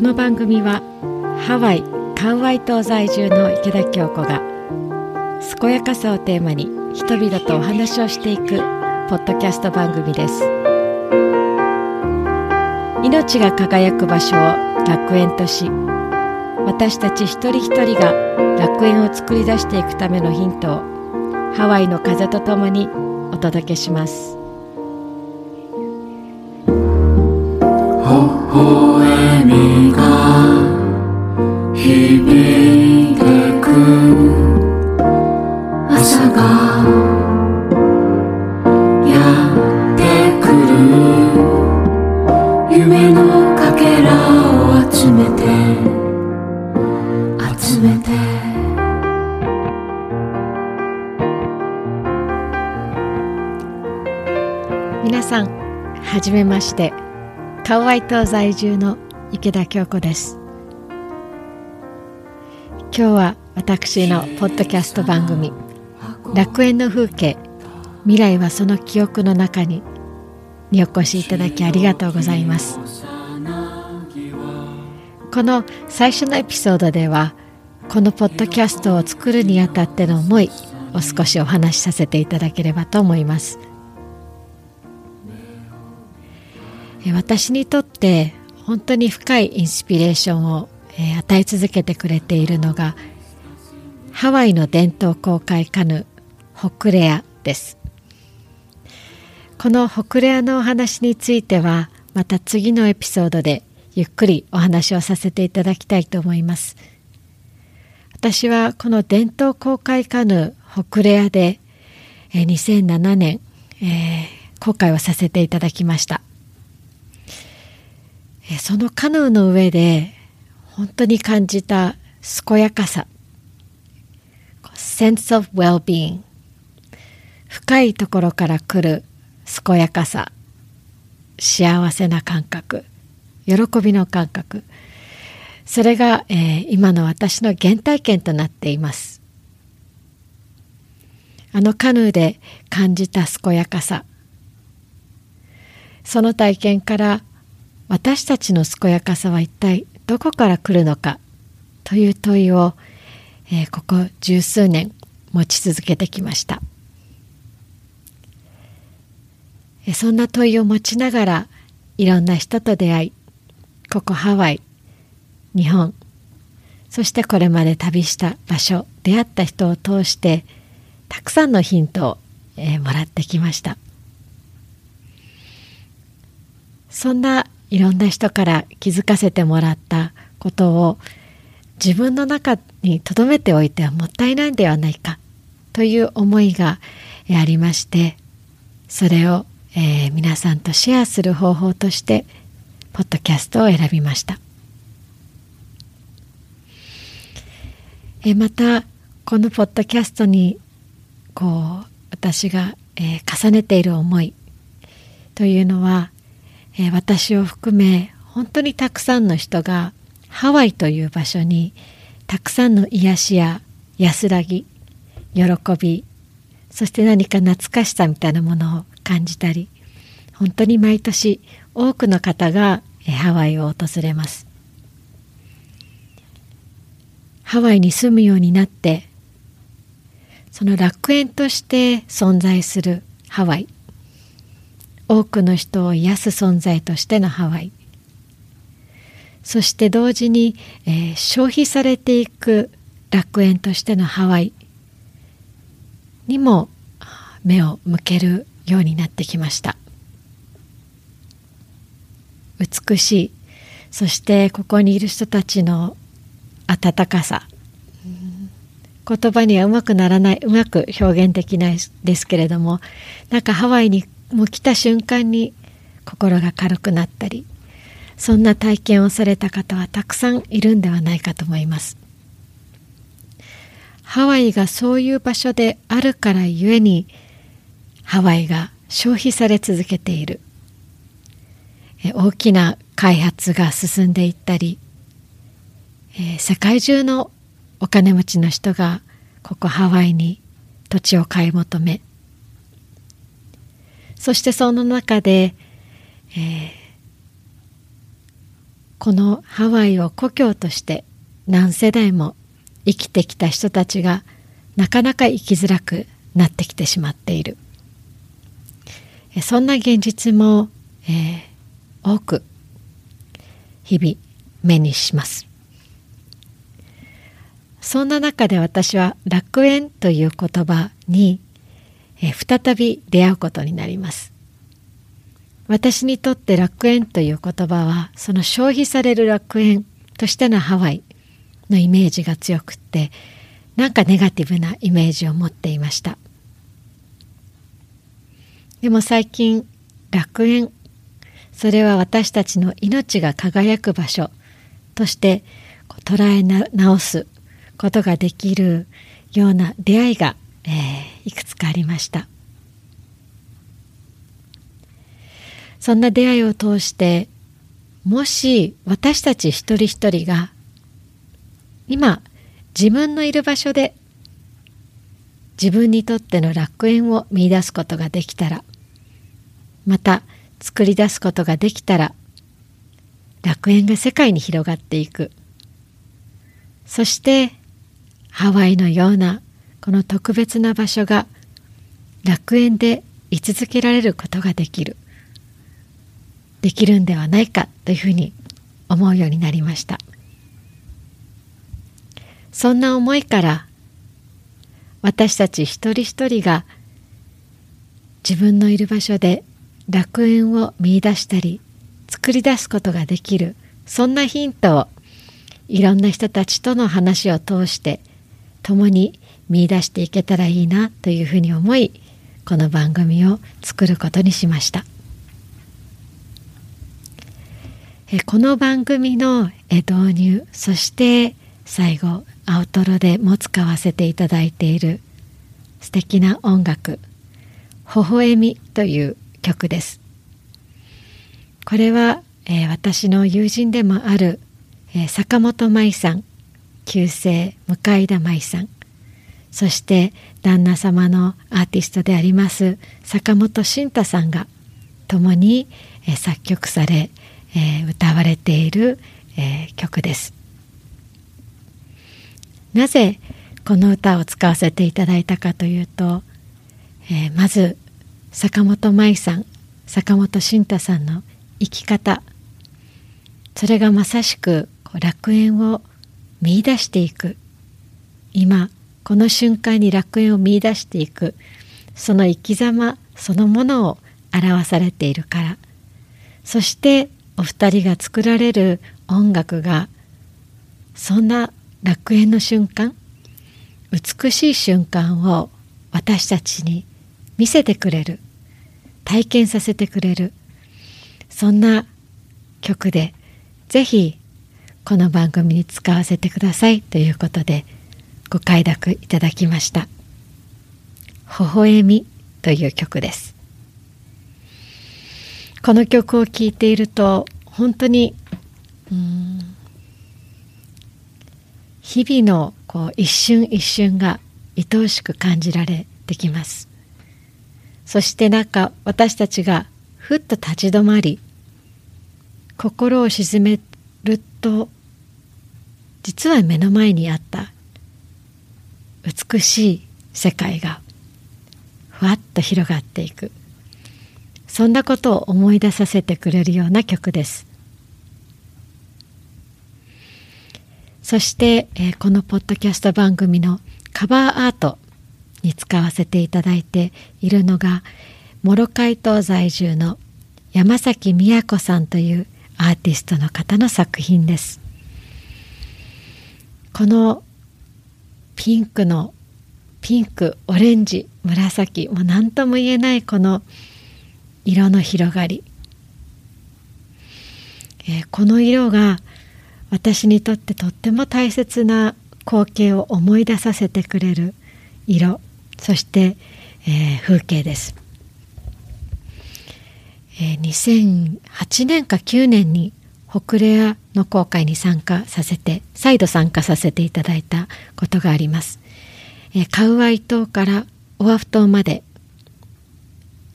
この番組はハワイカウアイ島在住の池田京子が健やかさをテーマに人々とお話をしていくポッドキャスト番組です。命が輝く場所を楽園とし私たち一人一人が楽園を作り出していくためのヒントをハワイの風とともにお届けします。微笑みが響いてく朝がやってくる夢のかけらを集めて集めて。皆さんはじめまして。カウアイ島在住の池田京子です。今日は私のポッドキャスト番組楽園の風景未来はその記憶の中ににお越しいただきありがとうございます。この最初のエピソードではこのポッドキャストを作るにあたっての思いを少しお話しさせていただければと思います。私にとって本当に深いインスピレーションをえ与え続けてくれているのがハワイの伝統公開カヌーホクレアです。このホクレアのお話についてはまた次のエピソードでゆっくりお話をさせていただきたいと思います。私はこの伝統公開カヌーホクレアでえ2007年、えー、公開をさせていただきました。そのカヌーの上で本当に感じた健やかさ。sense of well-being 深いところから来る健やかさ。幸せな感覚。喜びの感覚。それが、えー、今の私の原体験となっています。あのカヌーで感じた健やかさ。その体験から私たちの健やかさは一体どこから来るのか？という問いを、えー、ここ十数年持ち続けてきました、えー、そんな問いを持ちながらいろんな人と出会いここハワイ日本そしてこれまで旅した場所出会った人を通してたくさんのヒントを、えー、もらってきました。そんないろんな人から気づかせてもらったことを自分の中に留めておいてはもったいないんではないかという思いがありましてそれを、えー、皆さんとシェアする方法としてポッドキャストを選びました。えー、またこのポッドキャストにこう私が、えー、重ねている思いというのはえー、私を含め本当にたくさんの人がハワイという場所にたくさんの癒しや安らぎ喜びそして何か懐かしさみたいなものを感じたり本当に毎年多くの方がハワイを訪れます。ハワイに住むようになってその楽園として存在するハワイ。多くの人を癒す存在としてのハワイ。そして同時に、えー、消費されていく楽園としてのハワイにも目を向けるようになってきました。美しい。そしてここにいる人たちの温かさ。言葉にはうまくならないうまく表現できないですけれどもなんかハワイにもう来た瞬間に心が軽くなったりそんな体験をされた方はたくさんいるんではないかと思います。ハワイがそういう場所であるからゆえにハワイが消費され続けている。大きな開発が進んでいったり、え、世界中のお金持ちの人がここハワイに土地を買い求めそしてその中で、えー、このハワイを故郷として何世代も生きてきた人たちがなかなか生きづらくなってきてしまっている。そんな現実も、えー、多く日々目にします。そんな中で私は楽園という言葉に、え、再び出会うことになります。私にとって楽園という言葉はその消費される楽園としてのハワイのイメージが強くってなんかネガティブなイメージを持っていました。でも最近楽園それは私たちの命が輝く場所として捉え直すことができるような出会いが、えー、いくつかありました。そんな出会いを通してもし私たち一人一人が今自分のいる場所で自分にとっての楽園を見いだすことができたらまた作り出すことができたら楽園が世界に広がっていく。そしてハワイのようなこの特別な場所が楽園で居続けられることができる。できるんではないかというふうに思うようになりました。そんな思いから私たち一人一人が自分のいる場所で楽園を見出したり作り出すことができるそんなヒントをいろんな人たちとの話を通して共に見出していけたらいいなというふうに思いこの番組を作ることにしました。この番組の導入そして最後アウトロでも使わせていただいている素敵な音楽「微笑み」という曲です。これは、え、私の友人でもある、え、坂本舞さん旧姓向田舞さんそして旦那様のアーティストであります坂本慎太さんが共に、作曲され、歌われている、曲です。なぜこの歌を使わせていただいたかというと、えー、まず坂本舞さん坂本慎太さんの生き方それがまさしく楽園を見いだしていく。今この瞬間に楽園を見いだしていく。その生き様そのものを表されているから。そしてお二人が作られる音楽がそんな楽園の瞬間美しい瞬間を私たちに見せてくれる。体験させてくれる。そんな曲でぜひこの番組に使わせてくださいということでご快諾いただきました「微笑み」という曲です。この曲を聴いていると本当に日々のこう一瞬一瞬が愛おしく感じられてきます。そしてなんか私たちがふっと立ち止まり心を鎮めると実は目の前にあった美しい世界がふわっと広がっていく。そんなことを思い出させてくれるような曲です。そして、えー、このポッドキャスト番組のカバーアートに使わせていただいているのがモロカイ島在住の山崎美也子さんというアーティストの方の作品です。このピンクのピンクオレンジ紫もう何とも言えないこの色の広がり、えー、この色が私にとってとっても大切な光景を思い出させてくれる色そして、えー、風景です、えー、2008年か9年に北レアの航海に参加させて再度参加させていただいたことがあります、えー、カウアイ島からオアフ島まで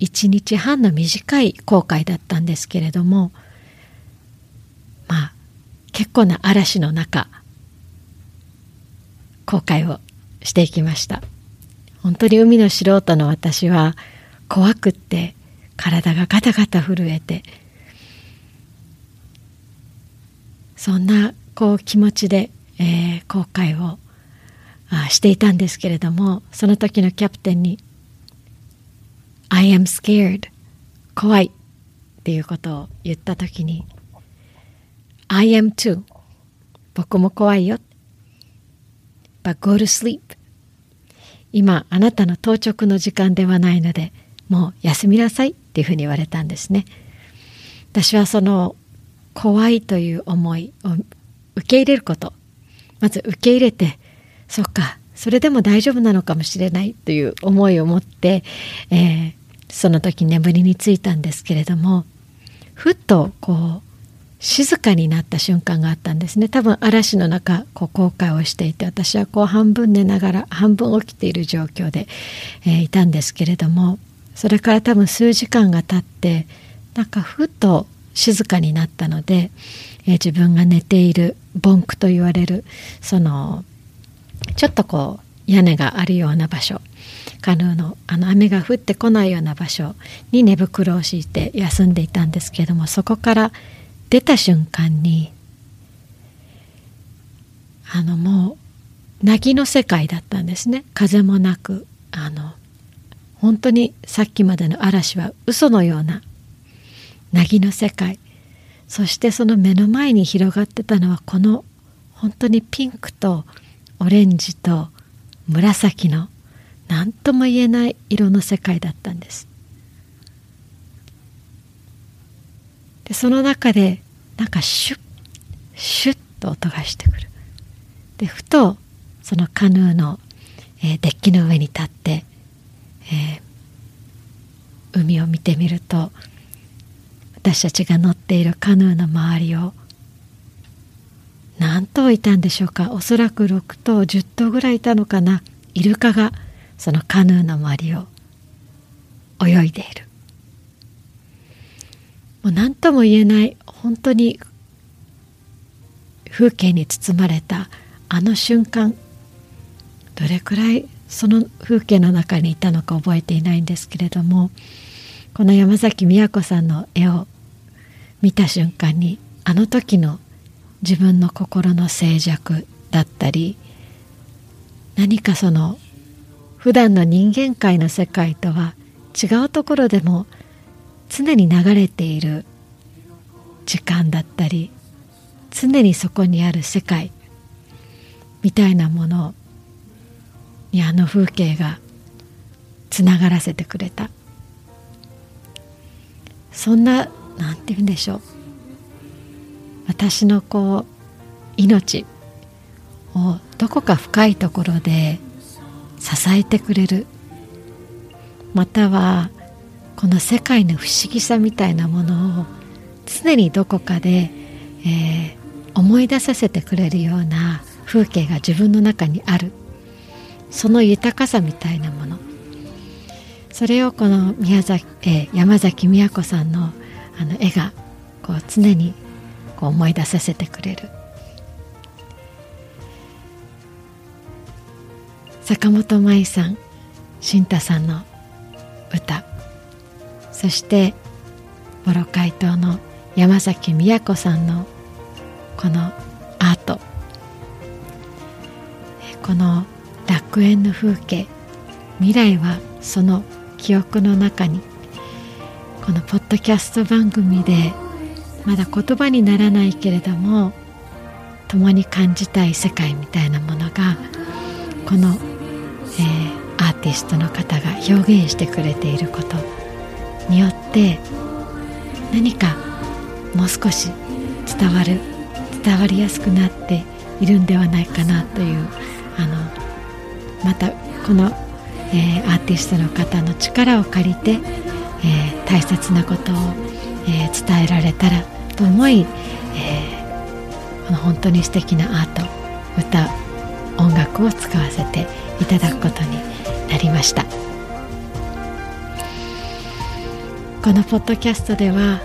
1日半の短い航海だったんですけれどもまあ結構な嵐の中航海をしていきました。本当に海の素人の私は怖くって体がガタガタ震えてそんなこう気持ちで、えー、航海をあしていたんですけれどもその時のキャプテンに「I am scared」怖いっていうことを言った時に「I am too」僕も怖いよ。But go to sleep 今あなたの当直の時間ではないのでもう休みなさい。っていうふうに言われたんですね。私はその怖いという思いを受け入れること。まず受け入れてそっかそれでも大丈夫なのかもしれないという思いを持って、えー、その時眠りについたんですけれどもふっとこう静かになった瞬間があったんですね。多分嵐の中こう後悔をしていて私はこう半分寝ながら半分起きている状況で、えー、いたんですけれどもそれから多分数時間が経ってなんかふと静かになったので、えー、自分が寝ているボンクと言われるそのちょっとこう屋根があるような場所カヌーのあの雨が降ってこないような場所に寝袋を敷いて休んでいたんですけれどもそこから出た瞬間にあのもう凪の世界だったんですね。風もなくあの本当にさっきまでの嵐は嘘のような凪の世界そしてその目の前に広がってたのはこの本当にピンクとオレンジと紫の何とも言えない色の世界だったんですでその中でなんかシュッシュッと音がしてくるでふとそのカヌーの、えー、デッキの上に立って、えー、海を見てみると私たちが乗っているカヌーの周りを何頭いたんでしょうか？おそらく6頭10頭ぐらいいたのかな？イルカがそのカヌーの周りを泳いでいる。もう何とも言えない本当に風景に包まれたあの瞬間どれくらいその風景の中にいたのか覚えていないんですけれどもこの山崎美也子さんの絵を見た瞬間にあの時の自分の心の静寂だったり何かその普段の人間界の世界とは違うところでも常に流れている時間だったり常にそこにある世界みたいなものをにあの風景がつながらせてくれた。そんななんて言うんでしょう。私のこう命をどこか深いところで支えてくれる。またはこの世界の不思議さみたいなものを常にどこかで、えー、思い出させてくれるような風景が自分の中にある。その豊かさみたいなもの。それをこの宮崎、えー、山崎美也子さんのあの絵がこう常にこう思い出させてくれる。坂本舞さん新太さんの歌。そしてボロカイ島の山崎美也子さんのこのアート。この楽園の風景。未来はその記憶の中に。このポッドキャスト番組でまだ言葉にならないけれども共に感じたい世界みたいなものがこの、えー、アーティストの方が表現してくれていることによって何かもう少し伝わる伝わりやすくなっているんではないかなというあのまたこの、えー、アーティストの方の力を借りて、えー、大切なことを、えー、伝えられたらと思い、えこの本当に素敵なアート歌音楽を使わせていただくことになりました。このポッドキャストでは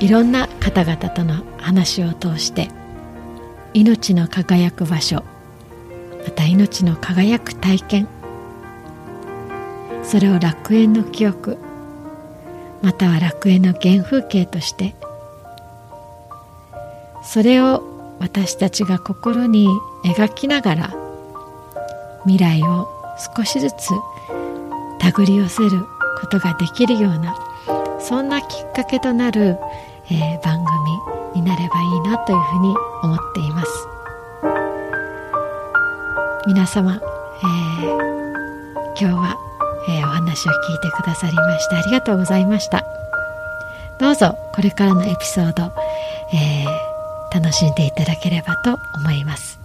いろんな方々との話を通して命の輝く場所また命の輝く体験。それを楽園の記憶または楽園の原風景としてそれを私たちが心に描きながら未来を少しずつ手繰り寄せることができるようなそんなきっかけとなる、えー、番組になればいいなというふうに思っています。皆様、えー、今日は、えー、お話を聞いてくださりましてありがとうございました。どうぞこれからのエピソード、え楽しんでいただければと思います。